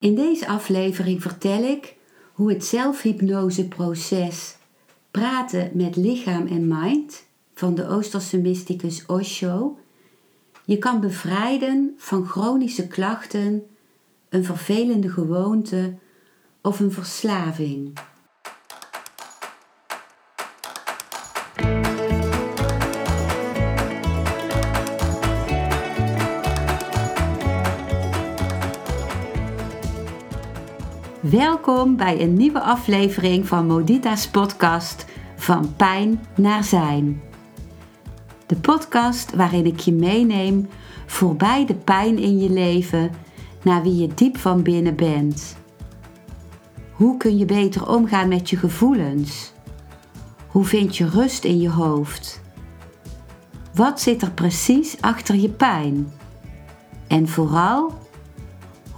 In deze aflevering vertel ik hoe het zelfhypnoseproces praten met lichaam en mind van de Oosterse mysticus Osho je kan bevrijden van chronische klachten, een vervelende gewoonte of een verslaving. Welkom bij een nieuwe aflevering van Modita's podcast Van Pijn naar Zijn. De podcast waarin ik je meeneem voorbij de pijn in je leven naar wie je diep van binnen bent. Hoe kun je beter omgaan met je gevoelens? Hoe vind je rust in je hoofd? Wat zit er precies achter je pijn? En vooral,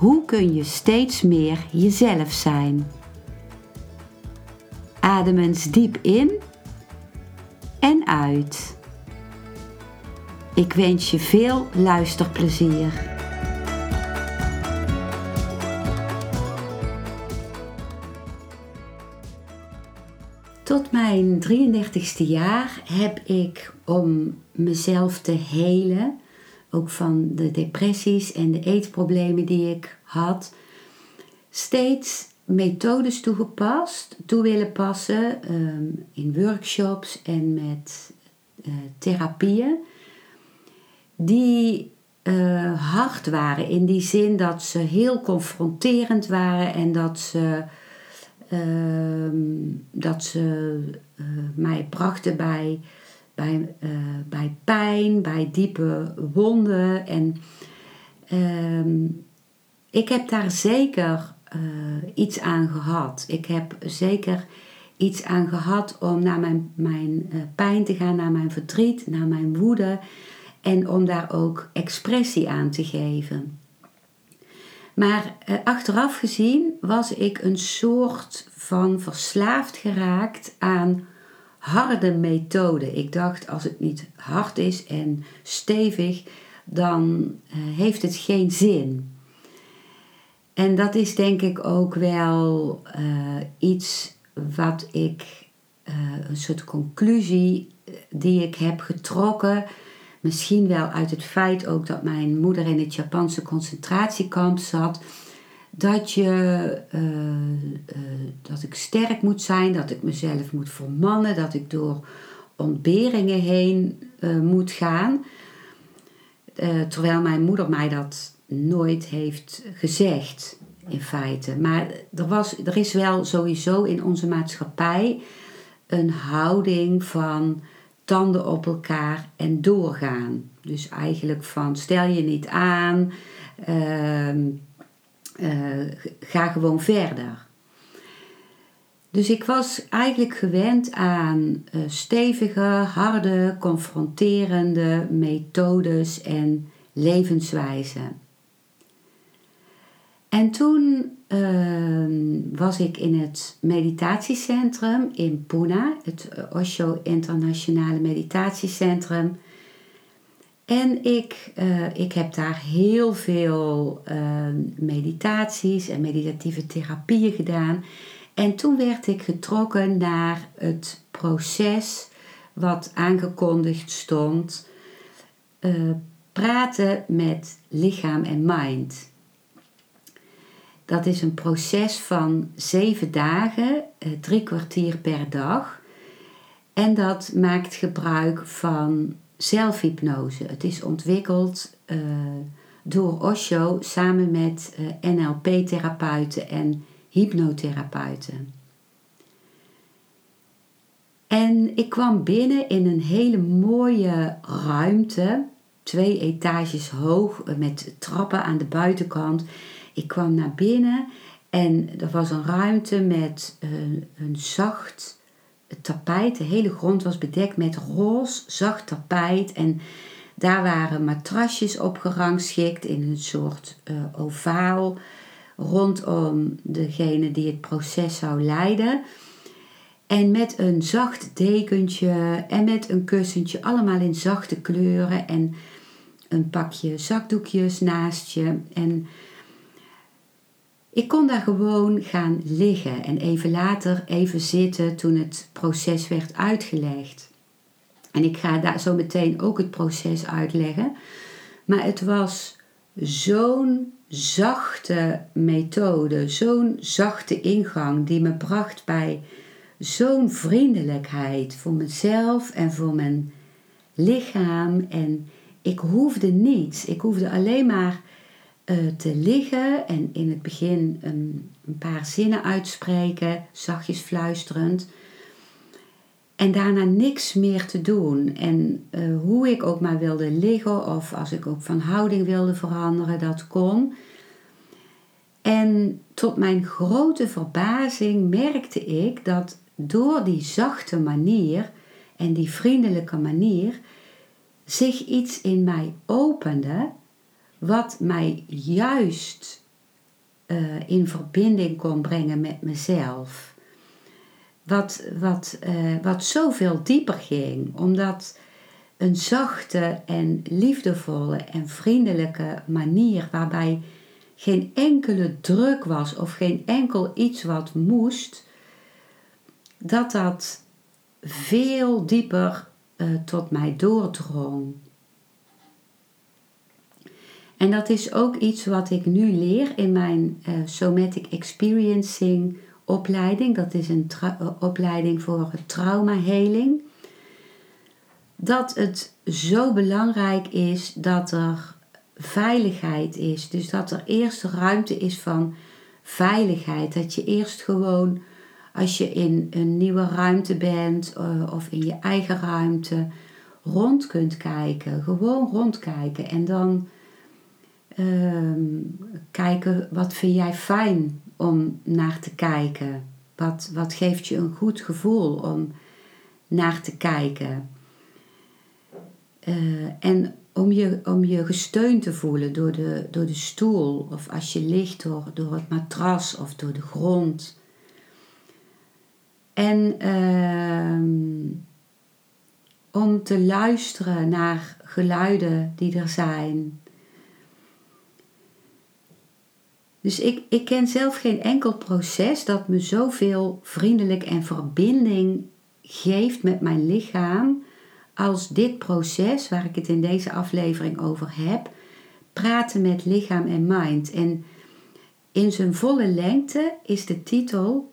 hoe kun je steeds meer jezelf zijn? Adem eens diep in en uit. Ik wens je veel luisterplezier. Tot mijn 33ste jaar heb ik om mezelf te helen ook van de depressies en de eetproblemen die ik had, steeds methodes toegepast, toe willen passen ehm, in workshops en met uh, therapieën, die uh, hard waren in die zin dat ze heel confronterend waren en dat ze, ehm, dat ze uh, mij brachten bij bij, uh, bij pijn, bij diepe wonden. En uh, ik heb daar zeker uh, iets aan gehad. Ik heb zeker iets aan gehad om naar mijn, mijn uh, pijn te gaan, naar mijn verdriet, naar mijn woede. En om daar ook expressie aan te geven. Maar achteraf gezien was ik een soort van verslaafd geraakt aan harde methode. Ik dacht, als het niet hard is en stevig, dan uh, heeft het geen zin. En dat is denk ik ook wel uh, iets wat ik, uh, een soort conclusie die ik heb getrokken. Misschien wel uit het feit ook dat mijn moeder in het Japanse concentratiekamp zat dat, je, uh, uh, dat ik sterk moet zijn, dat ik mezelf moet vermannen, dat ik door ontberingen heen uh, moet gaan. terwijl mijn moeder mij dat nooit heeft gezegd, in feite. Maar er, was, er is wel sowieso in onze maatschappij een houding van tanden op elkaar en doorgaan. Dus eigenlijk van stel je niet aan. Ehm, uh, ga gewoon verder. Dus ik was eigenlijk gewend aan uh, stevige, harde, confronterende methodes en levenswijzen. En toen uh, was ik in het meditatiecentrum in Pune, het Osho Internationale Meditatiecentrum. En ik, uh, ik heb daar heel veel uh, meditaties en meditatieve therapieën gedaan. En toen werd ik getrokken naar het proces wat aangekondigd stond. Uh, praten met lichaam en mind. Dat is een proces van zeven dagen, drie kwartier per dag. En dat maakt gebruik van zelfhypnose. Het is ontwikkeld uh, door Osho samen met eh, NLP-therapeuten en hypnotherapeuten. En ik kwam binnen in een hele mooie ruimte, twee etages hoog, eh, met trappen aan de buitenkant. Ik kwam naar binnen en er was een ruimte met een zacht het tapijt, de hele grond was bedekt met roze, zacht tapijt. En daar waren matrasjes op gerangschikt in een soort uh, ovaal rondom degene die het proces zou leiden. En met een zacht dekentje en met een kussentje, allemaal in zachte kleuren. En een pakje zakdoekjes naast je. En ik kon daar gewoon gaan liggen en even later even zitten toen het proces werd uitgelegd. En ik ga daar zo meteen ook het proces uitleggen. Maar het was zo'n zachte methode, zo'n zachte ingang die me bracht bij zo'n vriendelijkheid voor mezelf en voor mijn lichaam. En ik hoefde niets. Ik hoefde alleen maar te liggen en in het begin een, een paar zinnen uitspreken, zachtjes fluisterend. En daarna niks meer te doen. En uh, hoe ik ook maar wilde liggen of als ik ook van houding wilde veranderen, dat kon. En tot mijn grote verbazing merkte ik dat door die zachte manier en die vriendelijke manier zich iets in mij opende wat mij juist uh, in verbinding kon brengen met mezelf. Wat, wat, uh, wat zoveel dieper ging, omdat een zachte en liefdevolle en vriendelijke manier waarbij geen enkele druk was of geen enkel iets wat moest, dat dat veel dieper uh, tot mij doordrong. En dat is ook iets wat ik nu leer in mijn uh, Somatic Experiencing opleiding. Dat is een uh, opleiding voor traumaheling. Dat het zo belangrijk is dat er veiligheid is. Dus dat er eerst ruimte is van veiligheid. Dat je eerst gewoon, als je in een nieuwe ruimte bent uh, of in je eigen ruimte, rond kunt kijken. Gewoon rondkijken. En dan Ehm, kijken wat vind jij fijn om naar te kijken. Wat, wat geeft je een goed gevoel om naar te kijken. Uh, en om je, om je gesteund te voelen door de, door de stoel of als je ligt door, door het matras of door de grond. En uh, om te luisteren naar geluiden die er zijn, Dus ik, ik ken zelf geen enkel proces dat me zoveel vriendelijk en verbinding geeft met mijn lichaam als dit proces waar ik het in deze aflevering over heb. Praten met lichaam en mind. En in zijn volle lengte is de titel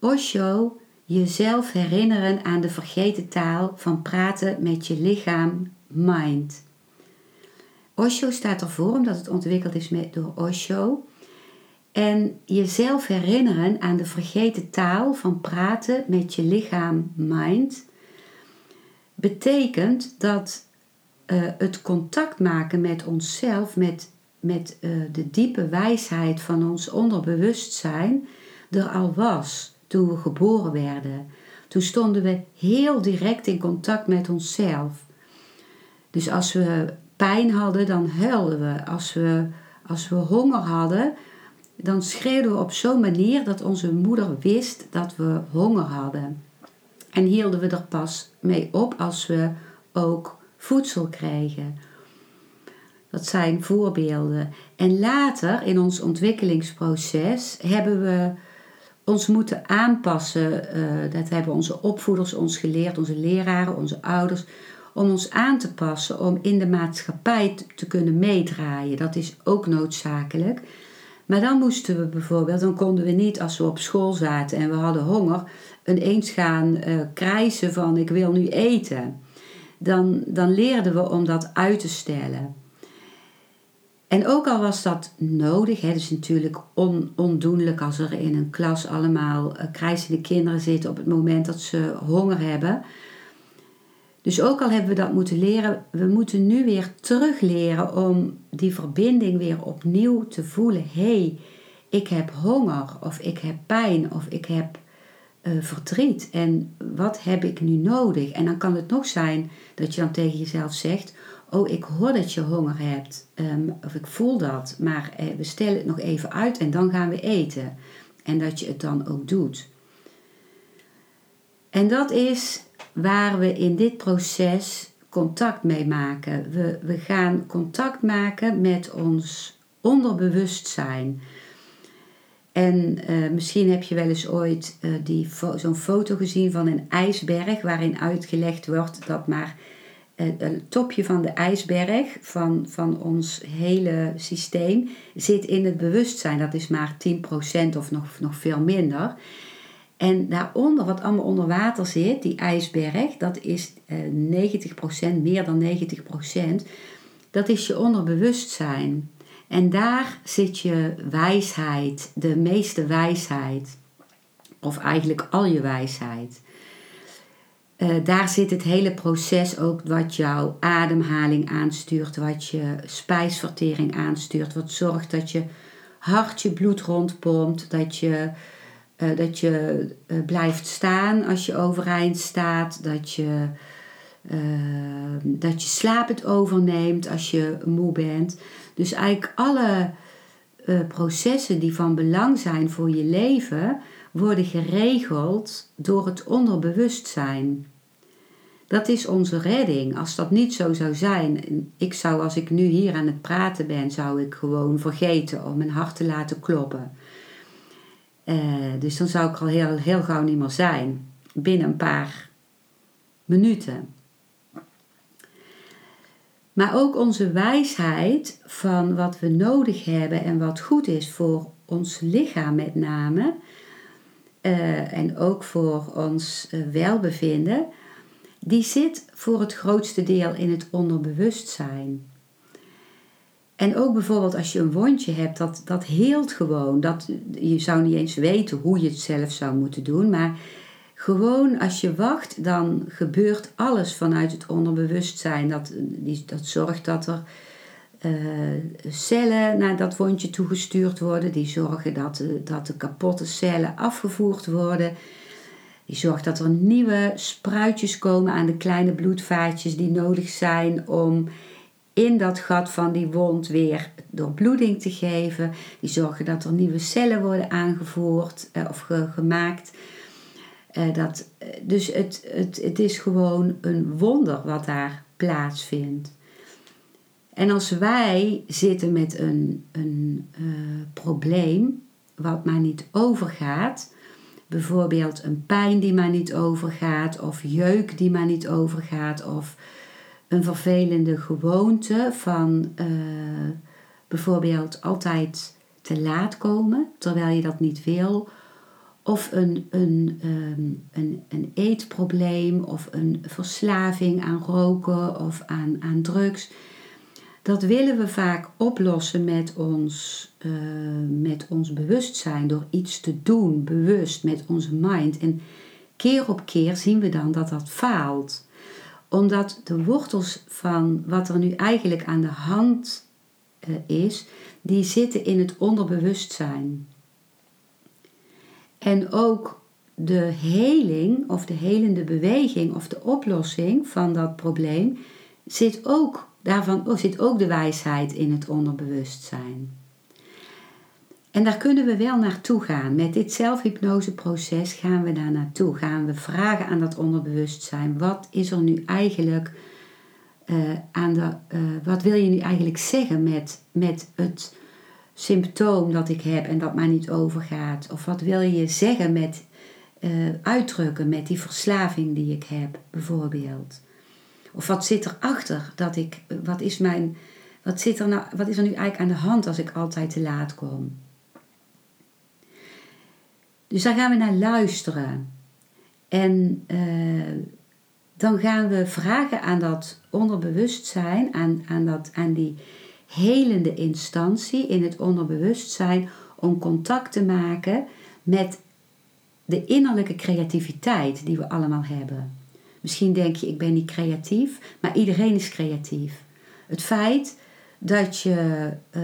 Osho jezelf herinneren aan de vergeten taal van praten met je lichaam, mind. Osho staat ervoor omdat het ontwikkeld is met, door Osho. En jezelf herinneren aan de vergeten taal van praten met je lichaam, mind, betekent dat uh, het contact maken met onszelf, met, met uh, de diepe wijsheid van ons onderbewustzijn, er al was toen we geboren werden. Toen stonden we heel direct in contact met onszelf. Dus als we pijn hadden, dan huilden we. Als we, als we honger hadden, dan schreeuwden we op zo'n manier dat onze moeder wist dat we honger hadden. En hielden we er pas mee op als we ook voedsel kregen. Dat zijn voorbeelden. En later in ons ontwikkelingsproces hebben we ons moeten aanpassen. Uh, dat hebben onze opvoeders ons geleerd, onze leraren, onze ouders. Om ons aan te passen om in de maatschappij te kunnen meedraaien. Dat is ook noodzakelijk. Maar dan moesten we bijvoorbeeld, dan konden we niet als we op school zaten en we hadden honger, ineens gaan uh, krijsen van ik wil nu eten. Dan, dan leerden we om dat uit te stellen. En ook al was dat nodig, het is natuurlijk on, ondoenlijk als er in een klas allemaal uh, krijzende kinderen zitten op het moment dat ze honger hebben. Dus ook al hebben we dat moeten leren, we moeten nu weer terugleren om die verbinding weer opnieuw te voelen. Hey, ik heb honger of ik heb pijn of ik heb uh, verdriet. En wat heb ik nu nodig? En dan kan het nog zijn dat je dan tegen jezelf zegt: Oh, ik hoor dat je honger hebt. Um, of ik voel dat. Maar uh, we stellen het nog even uit en dan gaan we eten. En dat je het dan ook doet. En dat is waar we in dit proces contact mee maken. We, we gaan contact maken met ons onderbewustzijn. En eh, misschien heb je wel eens ooit uh, die zo'n foto gezien van een ijsberg waarin uitgelegd wordt dat maar uh, het topje van de ijsberg van, van ons hele systeem zit in het bewustzijn. Dat is maar 10% of nog, nog veel minder. En daaronder, wat allemaal onder water zit, die ijsberg, dat is 90%, meer dan 90%, dat is je onderbewustzijn. En daar zit je wijsheid, de meeste wijsheid, of eigenlijk al je wijsheid. Uh, daar zit het hele proces ook wat jouw ademhaling aanstuurt, wat je spijsvertering aanstuurt, wat zorgt dat je hart je bloed rondpompt, dat je, uh, dat je uh, blijft staan als je overeind staat, dat je, dat je slaap het overneemt als je moe bent. Dus eigenlijk alle uh, processen die van belang zijn voor je leven, worden geregeld door het onderbewustzijn. Dat is onze redding. Als dat niet zo zou zijn, ik zou als ik nu hier aan het praten ben, zou ik gewoon vergeten om mijn hart te laten kloppen. Uh, dus dan zou ik al heel, heel gauw niet meer zijn, binnen een paar minuten. Maar ook onze wijsheid van wat we nodig hebben en wat goed is voor ons lichaam met name. Uh, en ook voor ons uh, welbevinden. Die zit voor het grootste deel in het onderbewustzijn. En ook bijvoorbeeld als je een wondje hebt, dat, dat heelt gewoon. Dat, je zou niet eens weten hoe je het zelf zou moeten doen. Maar gewoon als je wacht, dan gebeurt alles vanuit het onderbewustzijn. Dat, die, dat zorgt dat er uh, cellen naar dat wondje toegestuurd worden. Die zorgen dat, dat de kapotte cellen afgevoerd worden. Die zorgt dat er nieuwe spruitjes komen aan de kleine bloedvaatjes die nodig zijn om in dat gat van die wond weer doorbloeding te geven. Die zorgen dat er nieuwe cellen worden aangevoerd uh, of ge gemaakt. Uh, dat, uh, dus het, het, het is gewoon een wonder wat daar plaatsvindt. En als wij zitten met een, een probleem wat maar niet overgaat, bijvoorbeeld een pijn die maar niet overgaat, of jeuk die maar niet overgaat, of een vervelende gewoonte van bijvoorbeeld altijd te laat komen terwijl je dat niet wil, of een, een, um, een, een eetprobleem of een verslaving aan roken of aan, aan drugs. Dat willen we vaak oplossen met ons, uh, met ons bewustzijn, door iets te doen, bewust, met onze mind. En keer op keer zien we dan dat dat faalt. Omdat de wortels van wat er nu eigenlijk aan de hand uh, is, die zitten in het onderbewustzijn. En ook de heling of de helende beweging of de oplossing van dat probleem zit ook, daarvan, oh, zit ook de wijsheid in het onderbewustzijn. En daar kunnen we wel naartoe gaan. Met dit zelfhypnoseproces gaan we daar naartoe. Gaan we vragen aan dat onderbewustzijn: wat is er nu eigenlijk uh, aan de. Uh, wat wil je nu eigenlijk zeggen met, met het symptoom dat ik heb en dat maar niet overgaat? Of wat wil je zeggen met uh, uitdrukken met die verslaving die ik heb, bijvoorbeeld? Of wat zit erachter dat ik, wat is mijn, wat, zit er nou, wat is er nu eigenlijk aan de hand als ik altijd te laat kom? Dus daar gaan we naar luisteren. En uh, dan gaan we vragen aan dat onderbewustzijn, aan, aan, dat, aan die helende instantie in het onderbewustzijn om contact te maken met de innerlijke creativiteit die we allemaal hebben. Misschien denk je, ik ben niet creatief, maar iedereen is creatief. Het feit dat je uh,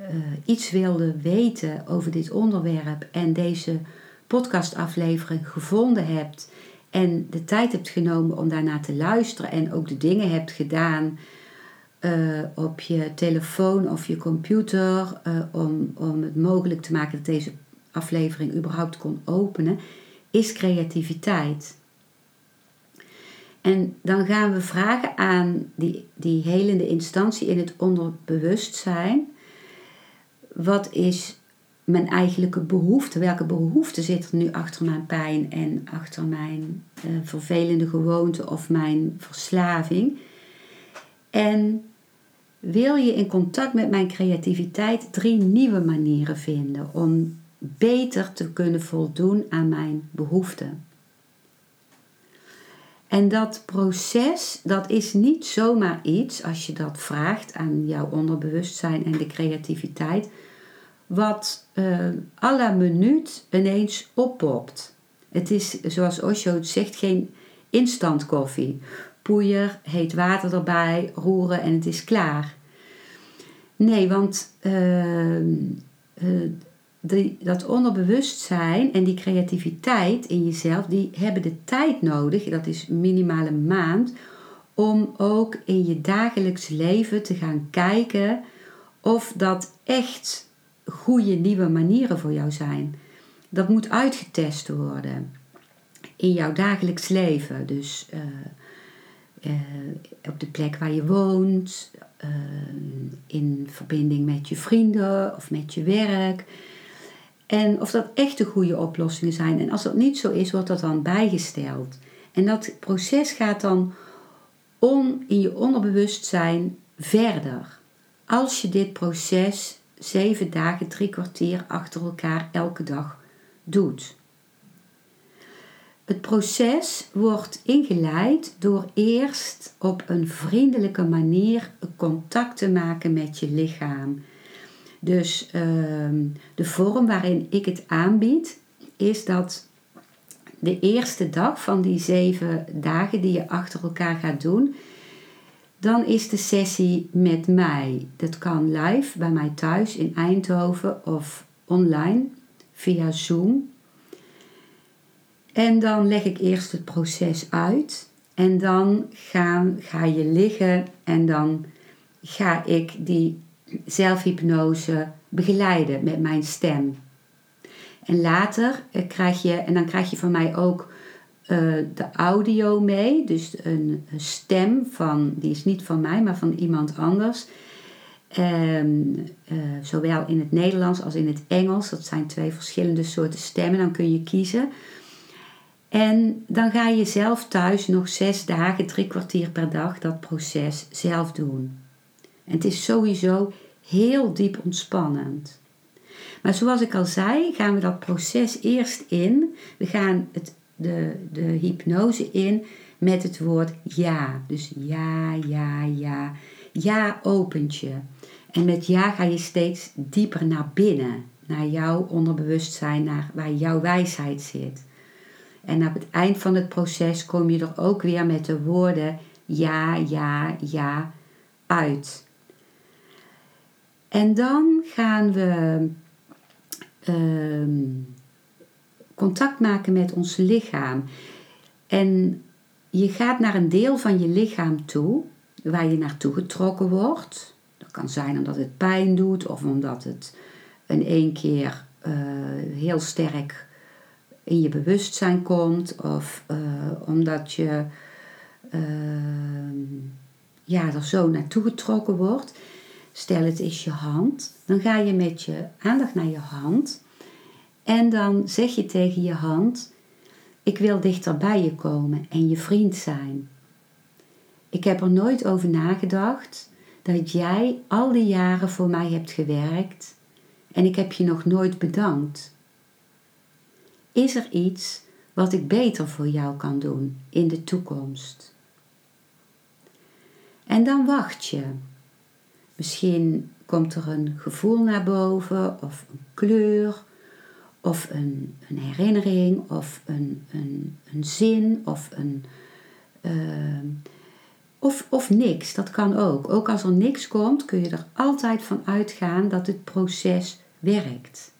uh, iets wilde weten over dit onderwerp en deze podcastaflevering gevonden hebt en de tijd hebt genomen om daarna te luisteren en ook de dingen hebt gedaan uh, op je telefoon of je computer uh, om, om het mogelijk te maken dat deze aflevering überhaupt kon openen, is creativiteit. En dan gaan we vragen aan die, die helende instantie in het onderbewustzijn. Wat is mijn eigenlijke behoefte. Welke behoefte zit er nu achter mijn pijn en achter mijn uh, vervelende gewoonte of mijn verslaving? En wil je in contact met mijn creativiteit drie nieuwe manieren vinden om beter te kunnen voldoen aan mijn behoeften. En dat proces, dat is niet zomaar iets, als je dat vraagt aan jouw onderbewustzijn en de creativiteit, wat uh, à la minuut ineens oppopt. Het is, zoals Osho het zegt, geen instant koffie. Poeier, heet water erbij, roeren en het is klaar. Nee, want uh, uh, die, dat onderbewustzijn en die creativiteit in jezelf, die hebben de tijd nodig, dat is minimaal een maand, om ook in je dagelijks leven te gaan kijken of dat echt goede nieuwe manieren voor jou zijn. Dat moet uitgetest worden in jouw dagelijks leven. Dus uh, uh, op de plek waar je woont, uh, in verbinding met je vrienden of met je werk. En of dat echt de goede oplossingen zijn. En als dat niet zo is, wordt dat dan bijgesteld. En dat proces gaat dan on, in je onderbewustzijn verder. Als je dit proces zeven dagen, drie kwartier achter elkaar elke dag doet. Het proces wordt ingeleid door eerst op een vriendelijke manier contact te maken met je lichaam dus ehm, de vorm waarin ik het aanbied is dat de eerste dag van die zeven dagen die je achter elkaar gaat doen, dan is de sessie met mij. Dat kan live bij mij thuis in Eindhoven of online via Zoom. En dan leg ik eerst het proces uit en dan ga, ga je liggen en dan ga ik die zelfhypnose begeleiden met mijn stem. En later eh, krijg je, en dan krijg je van mij ook uh, de audio mee, dus een, stem van, die is niet van mij, maar van iemand anders. Um, uh, zowel in het Nederlands als in het Engels, dat zijn twee verschillende soorten stemmen, dan kun je kiezen. En dan ga je zelf thuis nog zes dagen, drie kwartier per dag dat proces zelf doen. En het is sowieso heel diep ontspannend. Maar zoals ik al zei, gaan we dat proces eerst in. We gaan het, de, de hypnose in met het woord ja. Dus ja, ja, ja. Ja opent je. En met ja ga je steeds dieper naar binnen. Naar jouw onderbewustzijn, naar waar jouw wijsheid zit. En op het eind van het proces kom je er ook weer met de woorden ja, ja, ja uit. En dan gaan we uh, contact maken met ons lichaam. En je gaat naar een deel van je lichaam toe waar je naartoe getrokken wordt. Dat kan zijn omdat het pijn doet of omdat het in één keer uh, heel sterk in je bewustzijn komt of uh, omdat je uh, ja, er zo naartoe getrokken wordt. Stel het is je hand. Dan ga je met je aandacht naar je hand. En dan zeg je tegen je hand: Ik wil dichter bij je komen en je vriend zijn. Ik heb er nooit over nagedacht dat jij al die jaren voor mij hebt gewerkt en ik heb je nog nooit bedankt. Is er iets wat ik beter voor jou kan doen in de toekomst? En dan wacht je Misschien komt er een gevoel naar boven, of een kleur, of een, een herinnering, of een, een, een zin, of een. Uh, of, of niks, dat kan ook. Ook als er niks komt, kun je er altijd van uitgaan dat het proces werkt.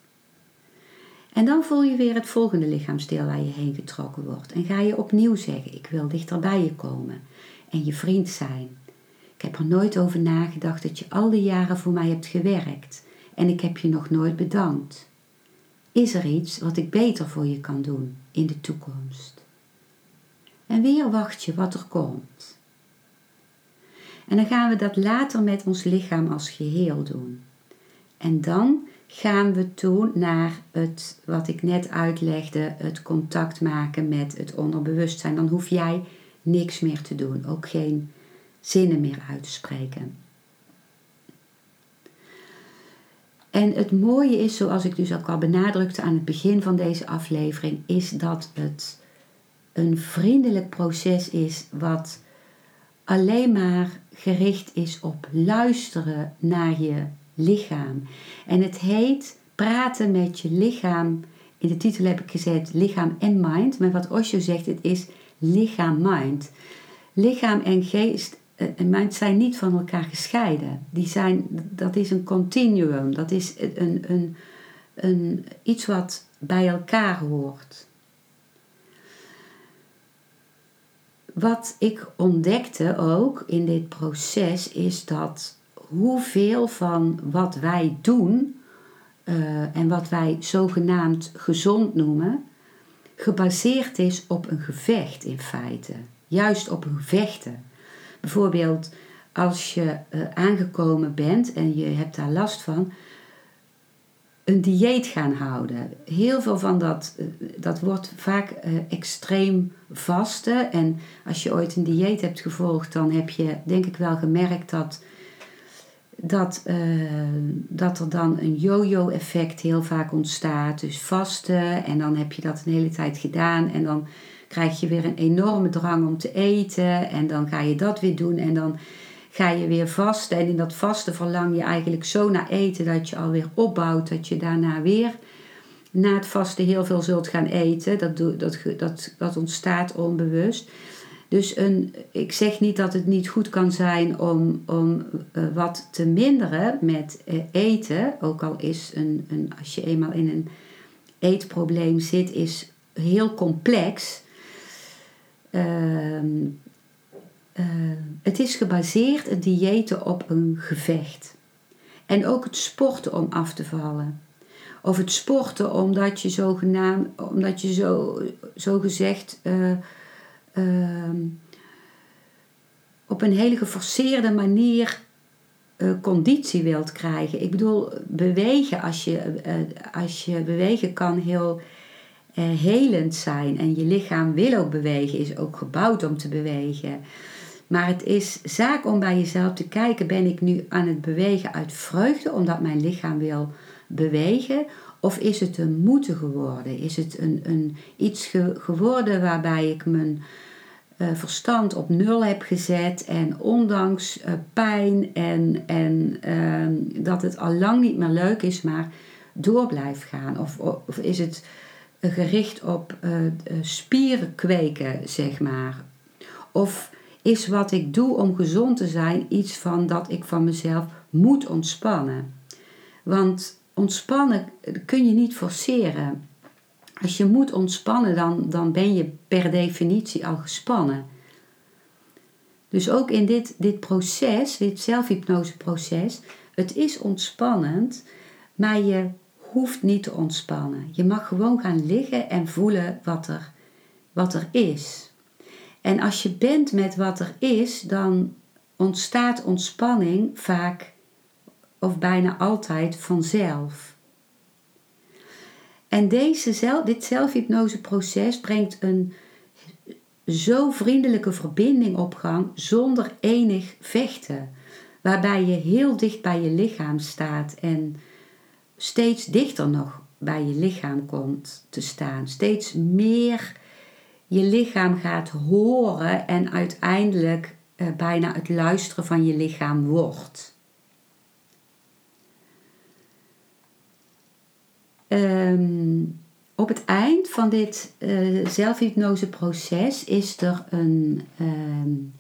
En dan voel je weer het volgende lichaamsdeel waar je heen getrokken wordt. En ga je opnieuw zeggen: Ik wil dichter bij je komen en je vriend zijn. Ik heb er nooit over nagedacht dat je al die jaren voor mij hebt gewerkt en ik heb je nog nooit bedankt. Is er iets wat ik beter voor je kan doen in de toekomst? En weer wacht je wat er komt. En dan gaan we dat later met ons lichaam als geheel doen. En dan gaan we toen naar het, wat ik net uitlegde, het contact maken met het onderbewustzijn. Dan hoef jij niks meer te doen, ook geen zinnen meer uit te spreken. En het mooie is, zoals ik dus ook al benadrukte aan het begin van deze aflevering, is dat het een vriendelijk proces is wat alleen maar gericht is op luisteren naar je lichaam. En het heet praten met je lichaam. In de titel heb ik gezet lichaam en mind. Maar wat Osho zegt, het is lichaam-mind. Lichaam en geest en mind zijn niet van elkaar gescheiden. Die zijn, dat is een continuum. Dat is een, een, een, iets wat bij elkaar hoort. Wat ik ontdekte ook in dit proces is dat hoeveel van wat wij doen uh, en wat wij zogenaamd gezond noemen, gebaseerd is op een gevecht in feite. Juist op een gevechten. Bijvoorbeeld als je uh, aangekomen bent en je hebt daar last van, een dieet gaan houden. Heel veel van dat, uh, dat wordt vaak uh, extreem vasten. En als je ooit een dieet hebt gevolgd, dan heb je denk ik wel gemerkt dat dat, dat er dan een yo-yo effect heel vaak ontstaat. Dus vasten en dan heb je dat een hele tijd gedaan en dan krijg je weer een enorme drang om te eten en dan ga je dat weer doen en dan ga je weer vasten. En in dat vasten verlang je eigenlijk zo naar eten dat je alweer opbouwt dat je daarna weer na het vasten heel veel zult gaan eten. Dat, dat, dat, dat ontstaat onbewust. Dus een, ik zeg niet dat het niet goed kan zijn om, om uh, wat te minderen met uh, eten. Ook al is een, een, als je eenmaal in een eetprobleem zit, is heel complex. Uh, het is gebaseerd, het diëten, op een gevecht. En ook het sporten om af te vallen. Of het sporten omdat je zogenaamd, omdat je zo, zo gezegd Ehm, op een hele geforceerde manier uh, conditie wilt krijgen. Ik bedoel, bewegen, als je, uh, als je bewegen kan heel helend zijn. En je lichaam wil ook bewegen, is ook gebouwd om te bewegen. Maar het is zaak om bij jezelf te kijken: ben ik nu aan het bewegen uit vreugde, omdat mijn lichaam wil bewegen? Of is het een moeten geworden? Is het een, een, iets geworden waarbij ik mijn uh, verstand op nul heb gezet en ondanks uh, pijn en, en uh, dat het al lang niet meer leuk is, maar door blijft gaan? Of, of is het gericht op uh, spieren kweken, zeg maar? Of is wat ik doe om gezond te zijn iets van dat ik van mezelf moet ontspannen? Want ontspannen kun je niet forceren als je moet ontspannen, dan, dan ben je per definitie al gespannen. Dus ook in dit, dit proces, dit zelfhypnoseproces, het is ontspannend, maar je hoeft niet te ontspannen. Je mag gewoon gaan liggen en voelen wat er, wat er is. En als je bent met wat er is, dan ontstaat ontspanning vaak of bijna altijd vanzelf. En deze, dit zelfhypnoseproces brengt een zo vriendelijke verbinding op gang zonder enig vechten. Waarbij je heel dicht bij je lichaam staat en steeds dichter nog bij je lichaam komt te staan. Steeds meer je lichaam gaat horen en uiteindelijk eh, bijna het luisteren van je lichaam wordt. Ehm, op het eind van dit uh, zelfhypnoseproces is er een um,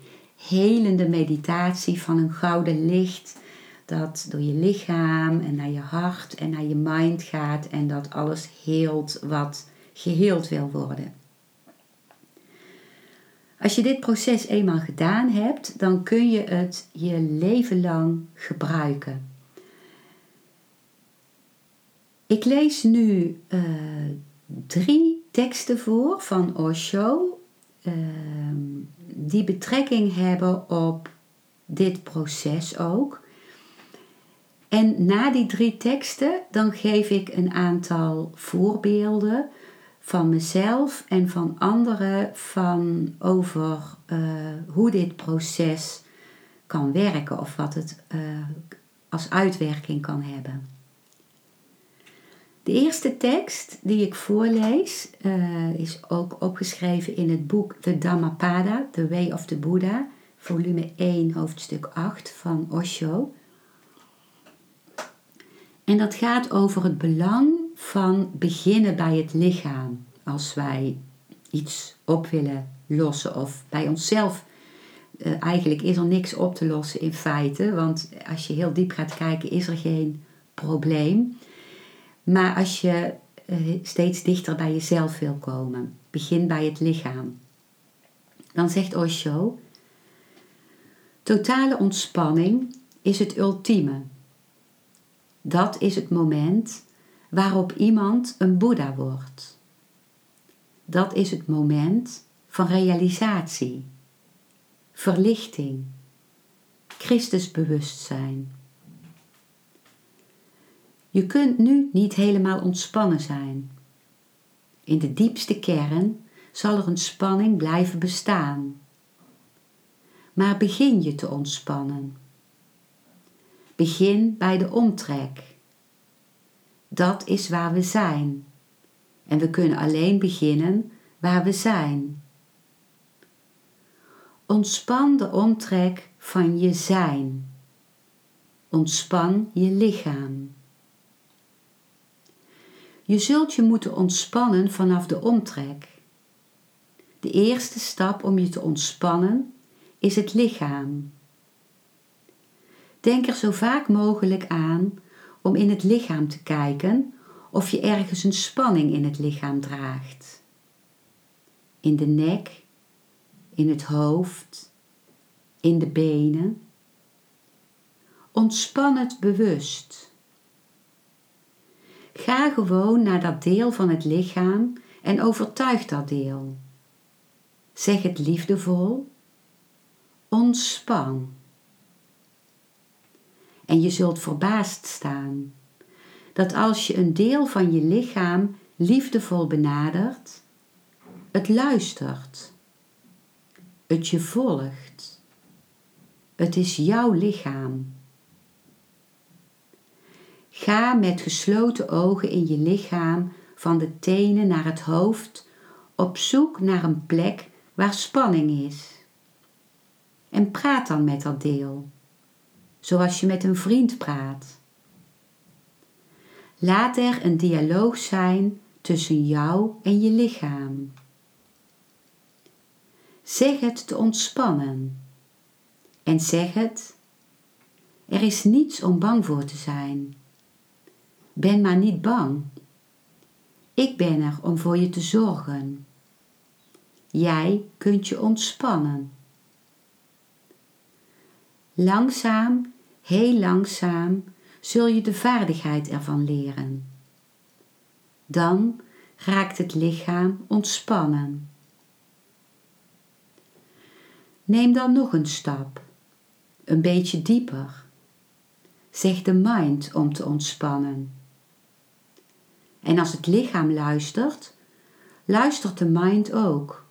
helende meditatie van een gouden licht dat door je lichaam en naar je hart en naar je mind gaat en dat alles heelt wat geheeld wil worden. Als je dit proces eenmaal gedaan hebt, dan kun je het je leven lang gebruiken. Ik lees nu uh, drie teksten voor van Osho uh, die betrekking hebben op dit proces ook. En na die drie teksten, dan geef ik een aantal voorbeelden van mezelf en van anderen van over uh, hoe dit proces kan werken of wat het uh, als uitwerking kan hebben. De eerste tekst die ik voorlees uh, is ook opgeschreven in het boek The Dhammapada, The Way of the Buddha, volume 1, hoofdstuk 8 van Osho. En dat gaat over het belang van beginnen bij het lichaam. Als wij iets op willen lossen of bij onszelf. Uh, eigenlijk is er niks op te lossen in feite, want als je heel diep gaat kijken, is er geen probleem. Maar als je uh, steeds dichter bij jezelf wil komen, begin bij het lichaam. Dan zegt Osho: Totale ontspanning is het ultieme. Dat is het moment waarop iemand een Boeddha wordt. Dat is het moment van realisatie, verlichting, Christusbewustzijn. Je kunt nu niet helemaal ontspannen zijn. In de diepste kern zal er een spanning blijven bestaan. Maar begin je te ontspannen. Begin bij de omtrek. Dat is waar we zijn. En we kunnen alleen beginnen waar we zijn. Ontspan de omtrek van je zijn. Ontspan je lichaam. Je zult je moeten ontspannen vanaf de omtrek. De eerste stap om je te ontspannen is het lichaam. Denk er zo vaak mogelijk aan om in het lichaam te kijken of je ergens een spanning in het lichaam draagt. In de nek, in het hoofd, in de benen. Ontspan het bewust. Ga gewoon naar dat deel van het lichaam en overtuig dat deel. Zeg het liefdevol. Ontspan. En je zult verbaasd staan dat als je een deel van je lichaam liefdevol benadert, het luistert, het je volgt. Het is jouw lichaam. Ga met gesloten ogen in je lichaam van de tenen naar het hoofd op zoek naar een plek waar spanning is. En praat dan met dat deel, zoals je met een vriend praat. Laat er een dialoog zijn tussen jou en je lichaam. Zeg het te ontspannen en zeg het: er is niets om bang voor te zijn. Ben maar niet bang. Ik ben er om voor je te zorgen. Jij kunt je ontspannen. Langzaam, heel langzaam, zul je de vaardigheid ervan leren. Dan raakt het lichaam ontspannen. Neem dan nog een stap, een beetje dieper. Zeg de mind om te ontspannen. En als het lichaam luistert, luistert de mind ook.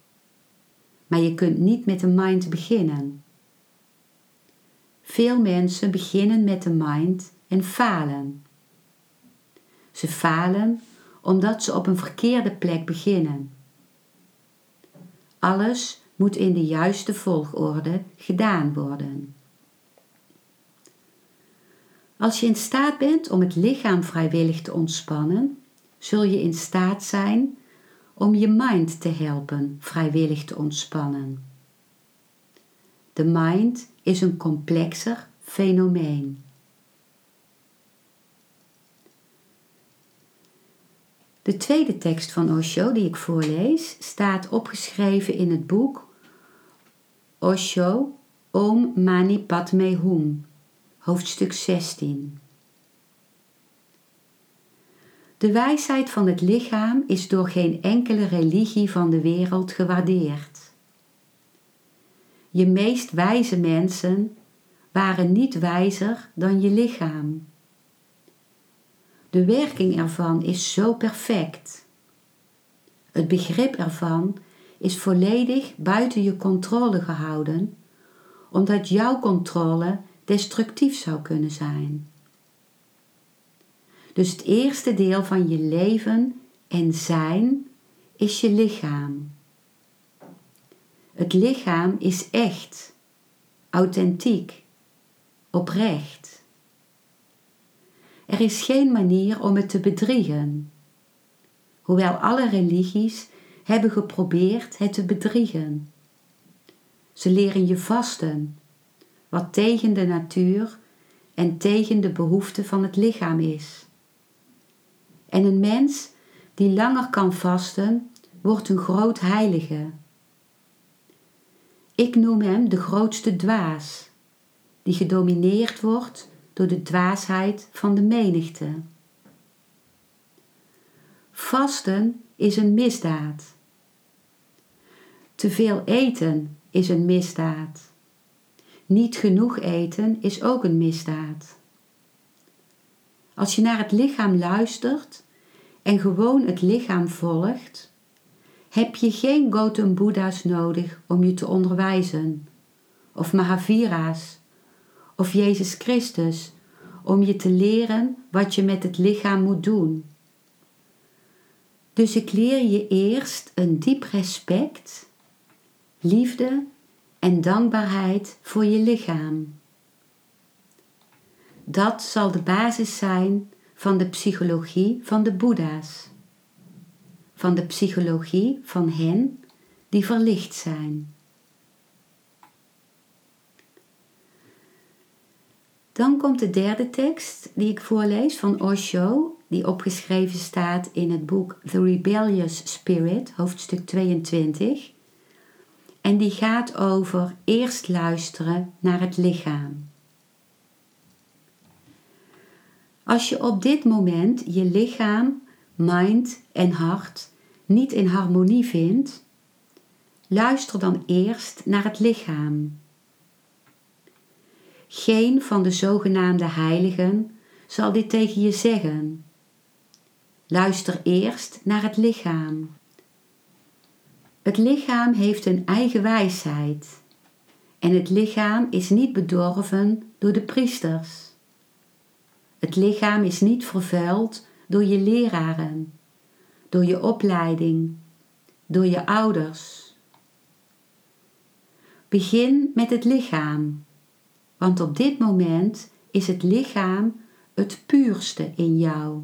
Maar je kunt niet met de mind beginnen. Veel mensen beginnen met de mind en falen. Ze falen omdat ze op een verkeerde plek beginnen. Alles moet in de juiste volgorde gedaan worden. Als je in staat bent om het lichaam vrijwillig te ontspannen, zul je in staat zijn om je mind te helpen vrijwillig te ontspannen. De mind is een complexer fenomeen. De tweede tekst van Osho die ik voorlees staat opgeschreven in het boek Osho Om Mani Padme Hum, hoofdstuk 16. De wijsheid van het lichaam is door geen enkele religie van de wereld gewaardeerd. Je meest wijze mensen waren niet wijzer dan je lichaam. De werking ervan is zo perfect. Het begrip ervan is volledig buiten je controle gehouden, omdat jouw controle destructief zou kunnen zijn. Dus het eerste deel van je leven en zijn is je lichaam. Het lichaam is echt, authentiek, oprecht. Er is geen manier om het te bedriegen, hoewel alle religies hebben geprobeerd het te bedriegen. Ze leren je vasten, wat tegen de natuur en tegen de behoeften van het lichaam is. En een mens die langer kan vasten, wordt een groot heilige. Ik noem hem de grootste dwaas, die gedomineerd wordt door de dwaasheid van de menigte. Vasten is een misdaad. Te veel eten is een misdaad. Niet genoeg eten is ook een misdaad. Als je naar het lichaam luistert en gewoon het lichaam volgt, heb je geen Gautam Boeddha's nodig om je te onderwijzen, of Mahavira's, of Jezus Christus om je te leren wat je met het lichaam moet doen. Dus ik leer je eerst een diep respect, liefde en dankbaarheid voor je lichaam. Dat zal de basis zijn van de psychologie van de Boeddha's, van de psychologie van hen die verlicht zijn. Dan komt de derde tekst die ik voorlees van Osho, die opgeschreven staat in het boek The Rebellious Spirit, hoofdstuk 22. En die gaat over eerst luisteren naar het lichaam. Als je op dit moment je lichaam, mind en hart niet in harmonie vindt, luister dan eerst naar het lichaam. Geen van de zogenaamde heiligen zal dit tegen je zeggen. Luister eerst naar het lichaam. Het lichaam heeft een eigen wijsheid en het lichaam is niet bedorven door de priesters. Het lichaam is niet vervuild door je leraren, door je opleiding, door je ouders. Begin met het lichaam, want op dit moment is het lichaam het puurste in jou.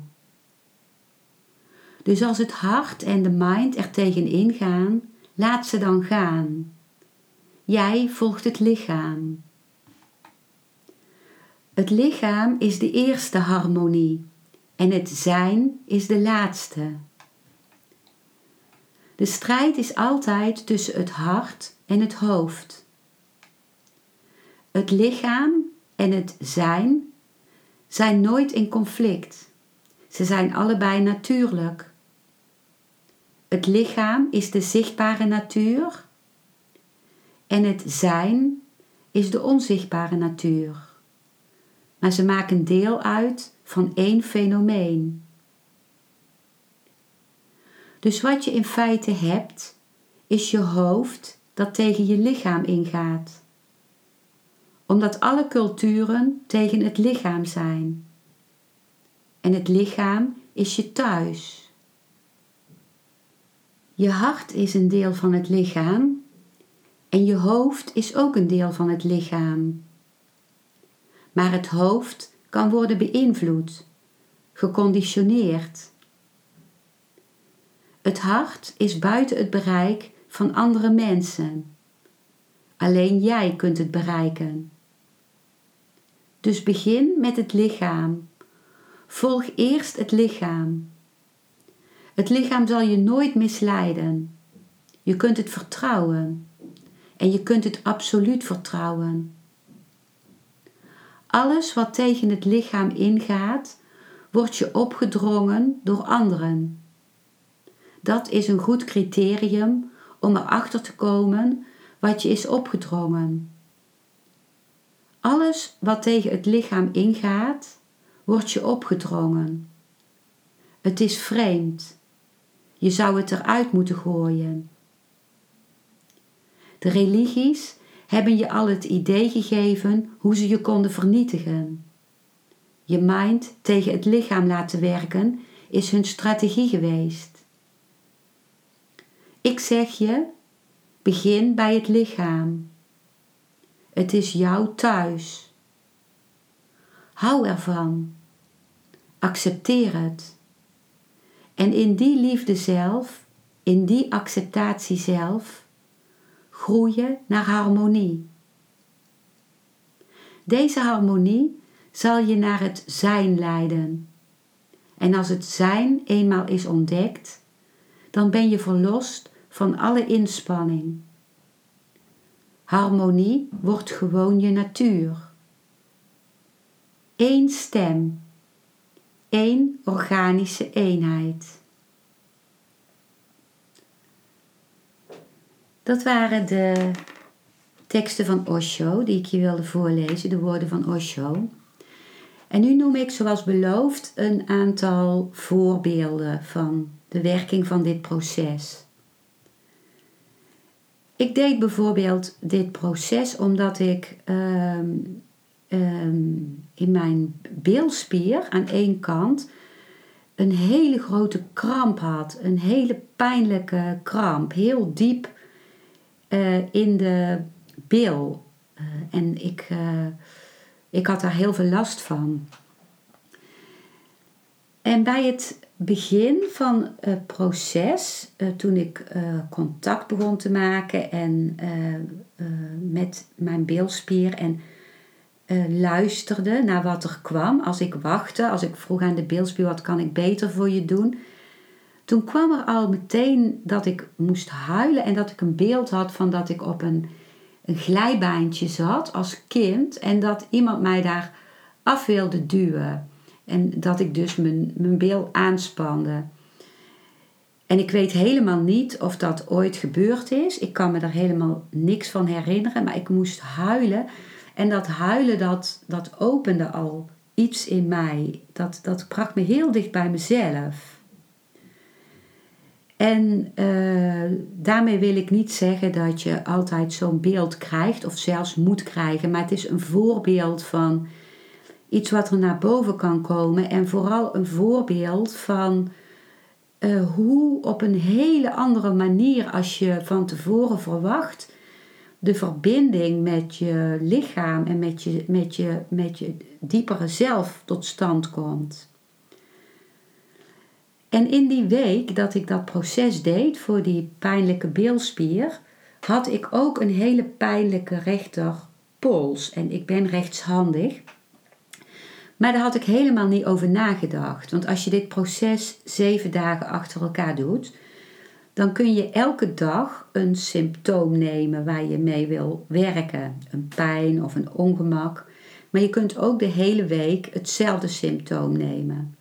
Dus als het hart en de mind er tegenin gaan, laat ze dan gaan. Jij volgt het lichaam. Het lichaam is de eerste harmonie en het zijn is de laatste. De strijd is altijd tussen het hart en het hoofd. Het lichaam en het zijn zijn nooit in conflict. Ze zijn allebei natuurlijk. Het lichaam is de zichtbare natuur en het zijn is de onzichtbare natuur maar ze maken deel uit van één fenomeen. Dus wat je in feite hebt, is je hoofd dat tegen je lichaam ingaat. Omdat alle culturen tegen het lichaam zijn. En het lichaam is je thuis. Je hart is een deel van het lichaam en je hoofd is ook een deel van het lichaam maar het hoofd kan worden beïnvloed, geconditioneerd. Het hart is buiten het bereik van andere mensen. Alleen jij kunt het bereiken. Dus begin met het lichaam. Volg eerst het lichaam. Het lichaam zal je nooit misleiden. Je kunt het vertrouwen. En je kunt het absoluut vertrouwen. Alles wat tegen het lichaam ingaat, wordt je opgedrongen door anderen. Dat is een goed criterium om erachter te komen wat je is opgedrongen. Alles wat tegen het lichaam ingaat, wordt je opgedrongen. Het is vreemd. Je zou het eruit moeten gooien. De religies hebben je al het idee gegeven hoe ze je konden vernietigen. Je mind tegen het lichaam laten werken is hun strategie geweest. Ik zeg je, begin bij het lichaam. Het is jouw thuis. Hou ervan. Accepteer het. En in die liefde zelf, in die acceptatie zelf, groeien naar harmonie. Deze harmonie zal je naar het zijn leiden. En als het zijn eenmaal is ontdekt, dan ben je verlost van alle inspanning. Harmonie wordt gewoon je natuur. Eén stem, één organische eenheid. Dat waren de teksten van Osho die ik je wilde voorlezen, de woorden van Osho. En nu noem ik, zoals beloofd, een aantal voorbeelden van de werking van dit proces. Ik deed bijvoorbeeld dit proces omdat ik ehm, ehm, in mijn beelspier aan één kant een hele grote kramp had. Een hele pijnlijke kramp. Heel diep in de bil. Uh, en ik, uh, ik had daar heel veel last van. En bij het begin van het proces, toen ik contact begon te maken en met mijn beelspier en luisterde naar wat er kwam, als ik wachtte, als ik vroeg aan de beelspier wat kan ik beter voor je doen, toen kwam er al meteen dat ik moest huilen en dat ik een beeld had van dat ik op een, een glijbaantje zat als kind en dat iemand mij daar af wilde duwen. En dat ik dus mijn, mijn beel aanspande. En ik weet helemaal niet of dat ooit gebeurd is. Ik kan me daar helemaal niks van herinneren, maar ik moest huilen. En dat huilen, dat, dat opende al iets in mij. Dat, dat bracht me heel dicht bij mezelf. En uh, daarmee wil ik niet zeggen dat je altijd zo'n beeld krijgt of zelfs moet krijgen, maar het is een voorbeeld van iets wat er naar boven kan komen en vooral een voorbeeld van uh, hoe op een hele andere manier als je van tevoren verwacht de verbinding met je lichaam en met je, met je, met je diepere zelf tot stand komt. En in die week dat ik dat proces deed voor die pijnlijke beelspier, had ik ook een hele pijnlijke rechterpols. En ik ben rechtshandig. Maar daar had ik helemaal niet over nagedacht. Want als je dit proces zeven dagen achter elkaar doet, dan kun je elke dag een symptoom nemen waar je mee wil werken. Een pijn of een ongemak. Maar je kunt ook de hele week hetzelfde symptoom nemen.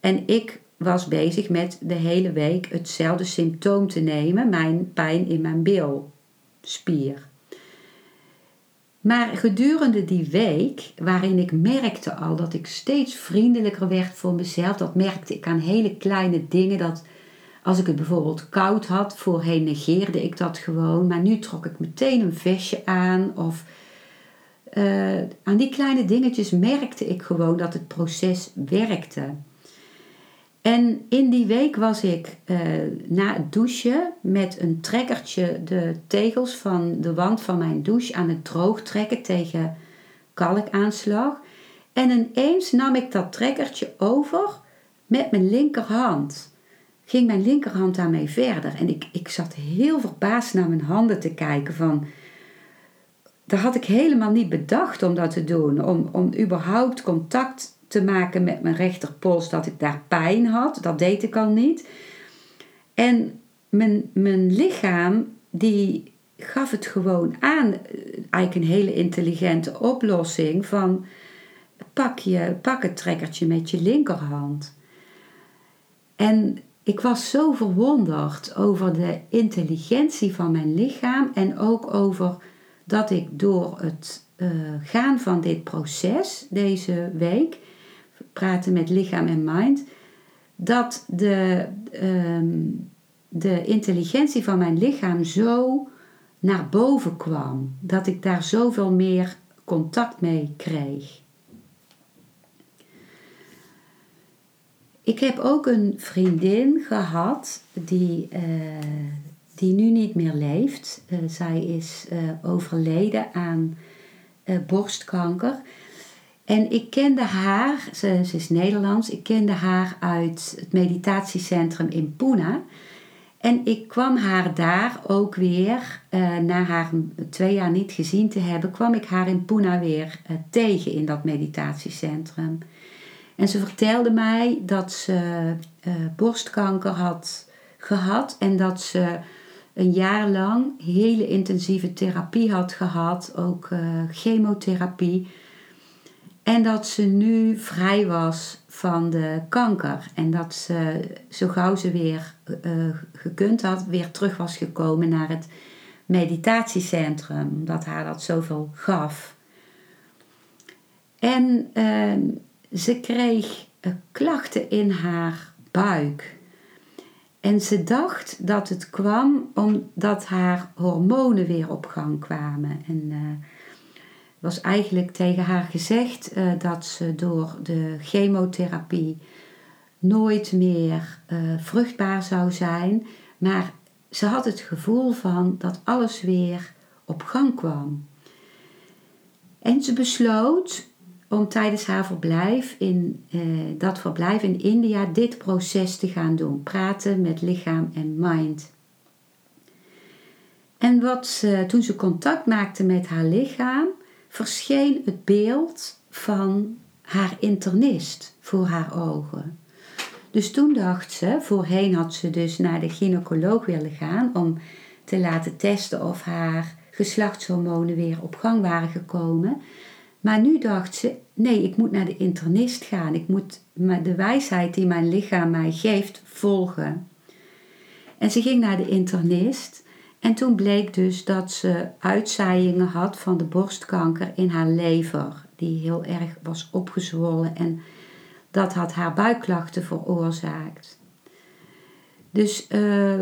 En ik was bezig met de hele week hetzelfde symptoom te nemen, mijn pijn in mijn bilspier. Maar gedurende die week, waarin ik merkte al dat ik steeds vriendelijker werd voor mezelf, dat merkte ik aan hele kleine dingen. Dat als ik het bijvoorbeeld koud had, voorheen negeerde ik dat gewoon, maar nu trok ik meteen een vestje aan. Of uh, aan die kleine dingetjes merkte ik gewoon dat het proces werkte. En in die week was ik uh, na het douchen met een trekkertje de tegels van de wand van mijn douche aan het droog trekken tegen kalkaanslag. En ineens nam ik dat trekkertje over met mijn linkerhand. Ging mijn linkerhand daarmee verder. En ik, ik zat heel verbaasd naar mijn handen te kijken van... Daar had ik helemaal niet bedacht om dat te doen. Om, om überhaupt contact te maken met mijn rechterpols dat ik daar pijn had. Dat deed ik al niet. En mijn, mijn lichaam die gaf het gewoon aan. Eigenlijk een hele intelligente oplossing van pak, je, pak het trekkertje met je linkerhand. En ik was zo verwonderd over de intelligentie van mijn lichaam en ook over dat ik door het uh, gaan van dit proces deze week praten met lichaam en mind, dat de, ehm, de intelligentie van mijn lichaam zo naar boven kwam. Dat ik daar zoveel meer contact mee kreeg. Ik heb ook een vriendin gehad die, uh, die nu niet meer leeft. Uh, zij is uh, overleden aan borstkanker. En ik kende haar, ze, is Nederlands, ik kende haar uit het meditatiecentrum in Pune. En ik kwam haar daar ook weer, na haar twee jaar niet gezien te hebben, kwam ik haar in Pune weer tegen in dat meditatiecentrum. En ze vertelde mij dat ze uh, borstkanker had gehad en dat ze een jaar lang hele intensieve therapie had gehad, ook chemotherapie. En dat ze nu vrij was van de kanker. En dat ze, zo gauw ze weer uh, gekund had, weer terug was gekomen naar het meditatiecentrum. Omdat haar dat zoveel gaf. En ehm, ze kreeg uh, klachten in haar buik. En ze dacht dat het kwam omdat haar hormonen weer op gang kwamen. En uh, was eigenlijk tegen haar gezegd uh, dat ze door de chemotherapie nooit meer vruchtbaar zou zijn. Maar ze had het gevoel van dat alles weer op gang kwam. En ze besloot om tijdens haar verblijf in eh, dat verblijf in India dit proces te gaan doen. Praten met lichaam en mind. En wat toen ze contact maakte met haar lichaam, verscheen het beeld van haar internist voor haar ogen. Dus toen dacht ze, voorheen had ze dus naar de gynaecoloog willen gaan om te laten testen of haar geslachtshormonen weer op gang waren gekomen. Maar nu dacht ze, nee, ik moet naar de internist gaan. Ik moet de wijsheid die mijn lichaam mij geeft volgen. En ze ging naar de internist. En toen bleek dus dat ze uitzaaiingen had van de borstkanker in haar lever. Die heel erg was opgezwollen en dat had haar buikklachten veroorzaakt. Dus uh,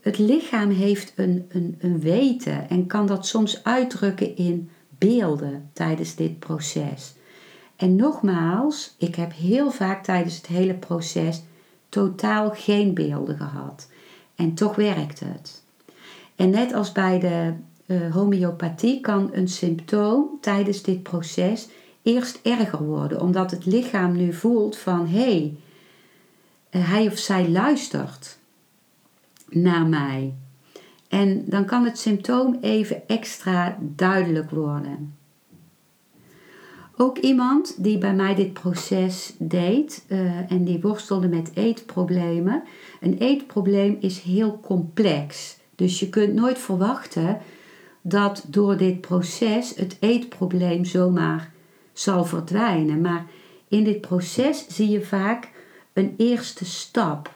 het lichaam heeft een, een, een weten en kan dat soms uitdrukken in beelden tijdens dit proces. En nogmaals, ik heb heel vaak tijdens het hele proces totaal geen beelden gehad. En toch werkt het. En net als bij de uh, homeopathie kan een symptoom tijdens dit proces eerst erger worden, omdat het lichaam nu voelt van hé, hey, uh, hij of zij luistert naar mij. En dan kan het symptoom even extra duidelijk worden. Ook iemand die bij mij dit proces deed uh, en die worstelde met eetproblemen. Een eetprobleem is heel complex. Dus je kunt nooit verwachten dat door dit proces het eetprobleem zomaar zal verdwijnen. Maar in dit proces zie je vaak een eerste stap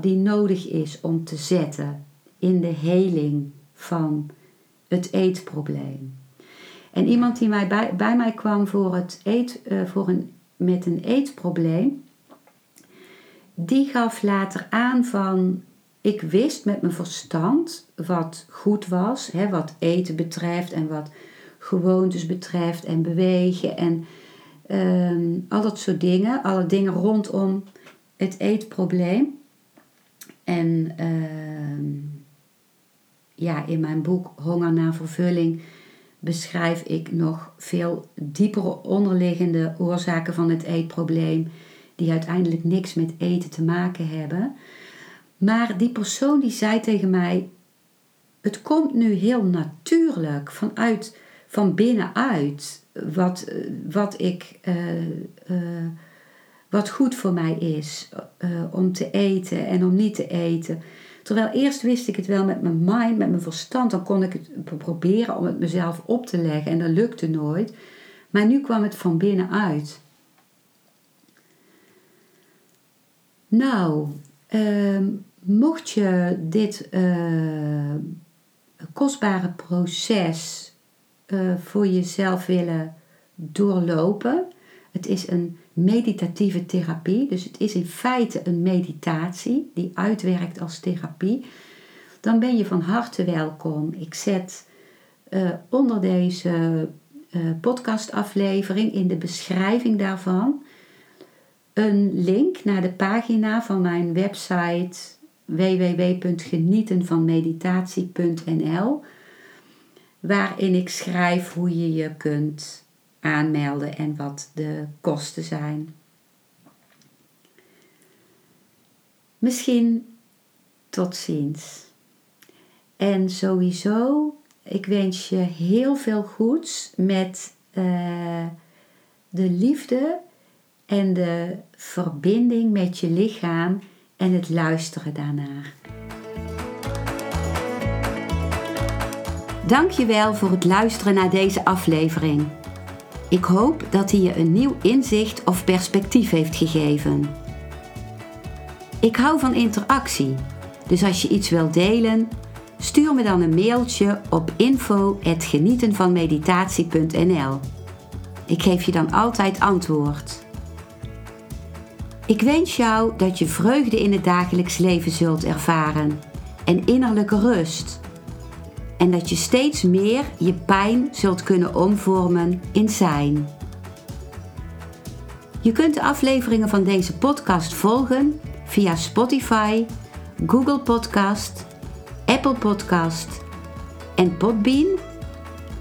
die nodig is om te zetten in de heling van het eetprobleem. En iemand die mij bij, bij mij kwam voor het eet, uh, voor een, met een eetprobleem, die gaf later aan van ik wist met mijn verstand wat goed was, hè, wat eten betreft en wat gewoontes betreft en bewegen en um, al dat soort dingen, alle dingen rondom het eetprobleem. En uh, ja, in mijn boek Honger naar vervulling beschrijf ik nog veel diepere onderliggende oorzaken van het eetprobleem, die uiteindelijk niks met eten te maken hebben. Maar die persoon die zei tegen mij: Het komt nu heel natuurlijk vanuit, van binnenuit, wat, wat, ik, uh, uh, wat goed voor mij is om te eten en om niet te eten. Terwijl eerst wist ik het wel met mijn mind, met mijn verstand. Dan kon ik het proberen om het mezelf op te leggen en dat lukte nooit. Maar nu kwam het van binnenuit. Nou, uh, mocht je dit uh, kostbare proces uh, voor jezelf willen doorlopen. Het is een meditatieve therapie, dus het is in feite een meditatie die uitwerkt als therapie, dan ben je van harte welkom. Ik zet uh, onder deze podcastaflevering in de beschrijving daarvan een link naar de pagina van mijn website www.genietenvanmeditatie.nl waarin ik schrijf hoe je je kunt aanmelden en wat de kosten zijn. Misschien tot ziens. En sowieso, ik wens je heel veel goeds met uh, de liefde en de verbinding met je lichaam en het luisteren daarnaar. Dankjewel voor het luisteren naar deze aflevering. Ik hoop dat hij je een nieuw inzicht of perspectief heeft gegeven. Ik hou van interactie, dus als je iets wilt delen, stuur me dan een mailtje op info@genietenvanmeditatie.nl. Ik geef je dan altijd antwoord. Ik wens jou dat je vreugde in het dagelijks leven zult ervaren en innerlijke rust. En dat je steeds meer je pijn zult kunnen omvormen in zijn. Je kunt de afleveringen van deze podcast volgen via Spotify, Google Podcast, Apple Podcast en Podbean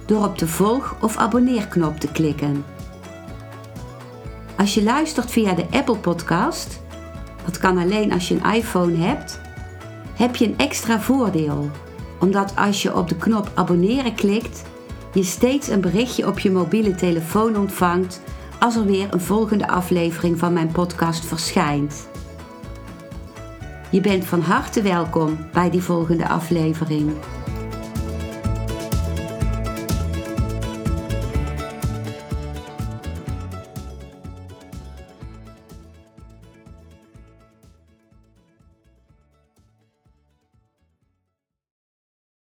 door op de volg- of abonneerknop te klikken. Als je luistert via de Apple Podcast, dat kan alleen als je een iPhone hebt, heb je een extra voordeel. Omdat als je op de knop abonneren klikt, je steeds een berichtje op je mobiele telefoon ontvangt als er weer een volgende aflevering van mijn podcast verschijnt. Je bent van harte welkom bij die volgende aflevering.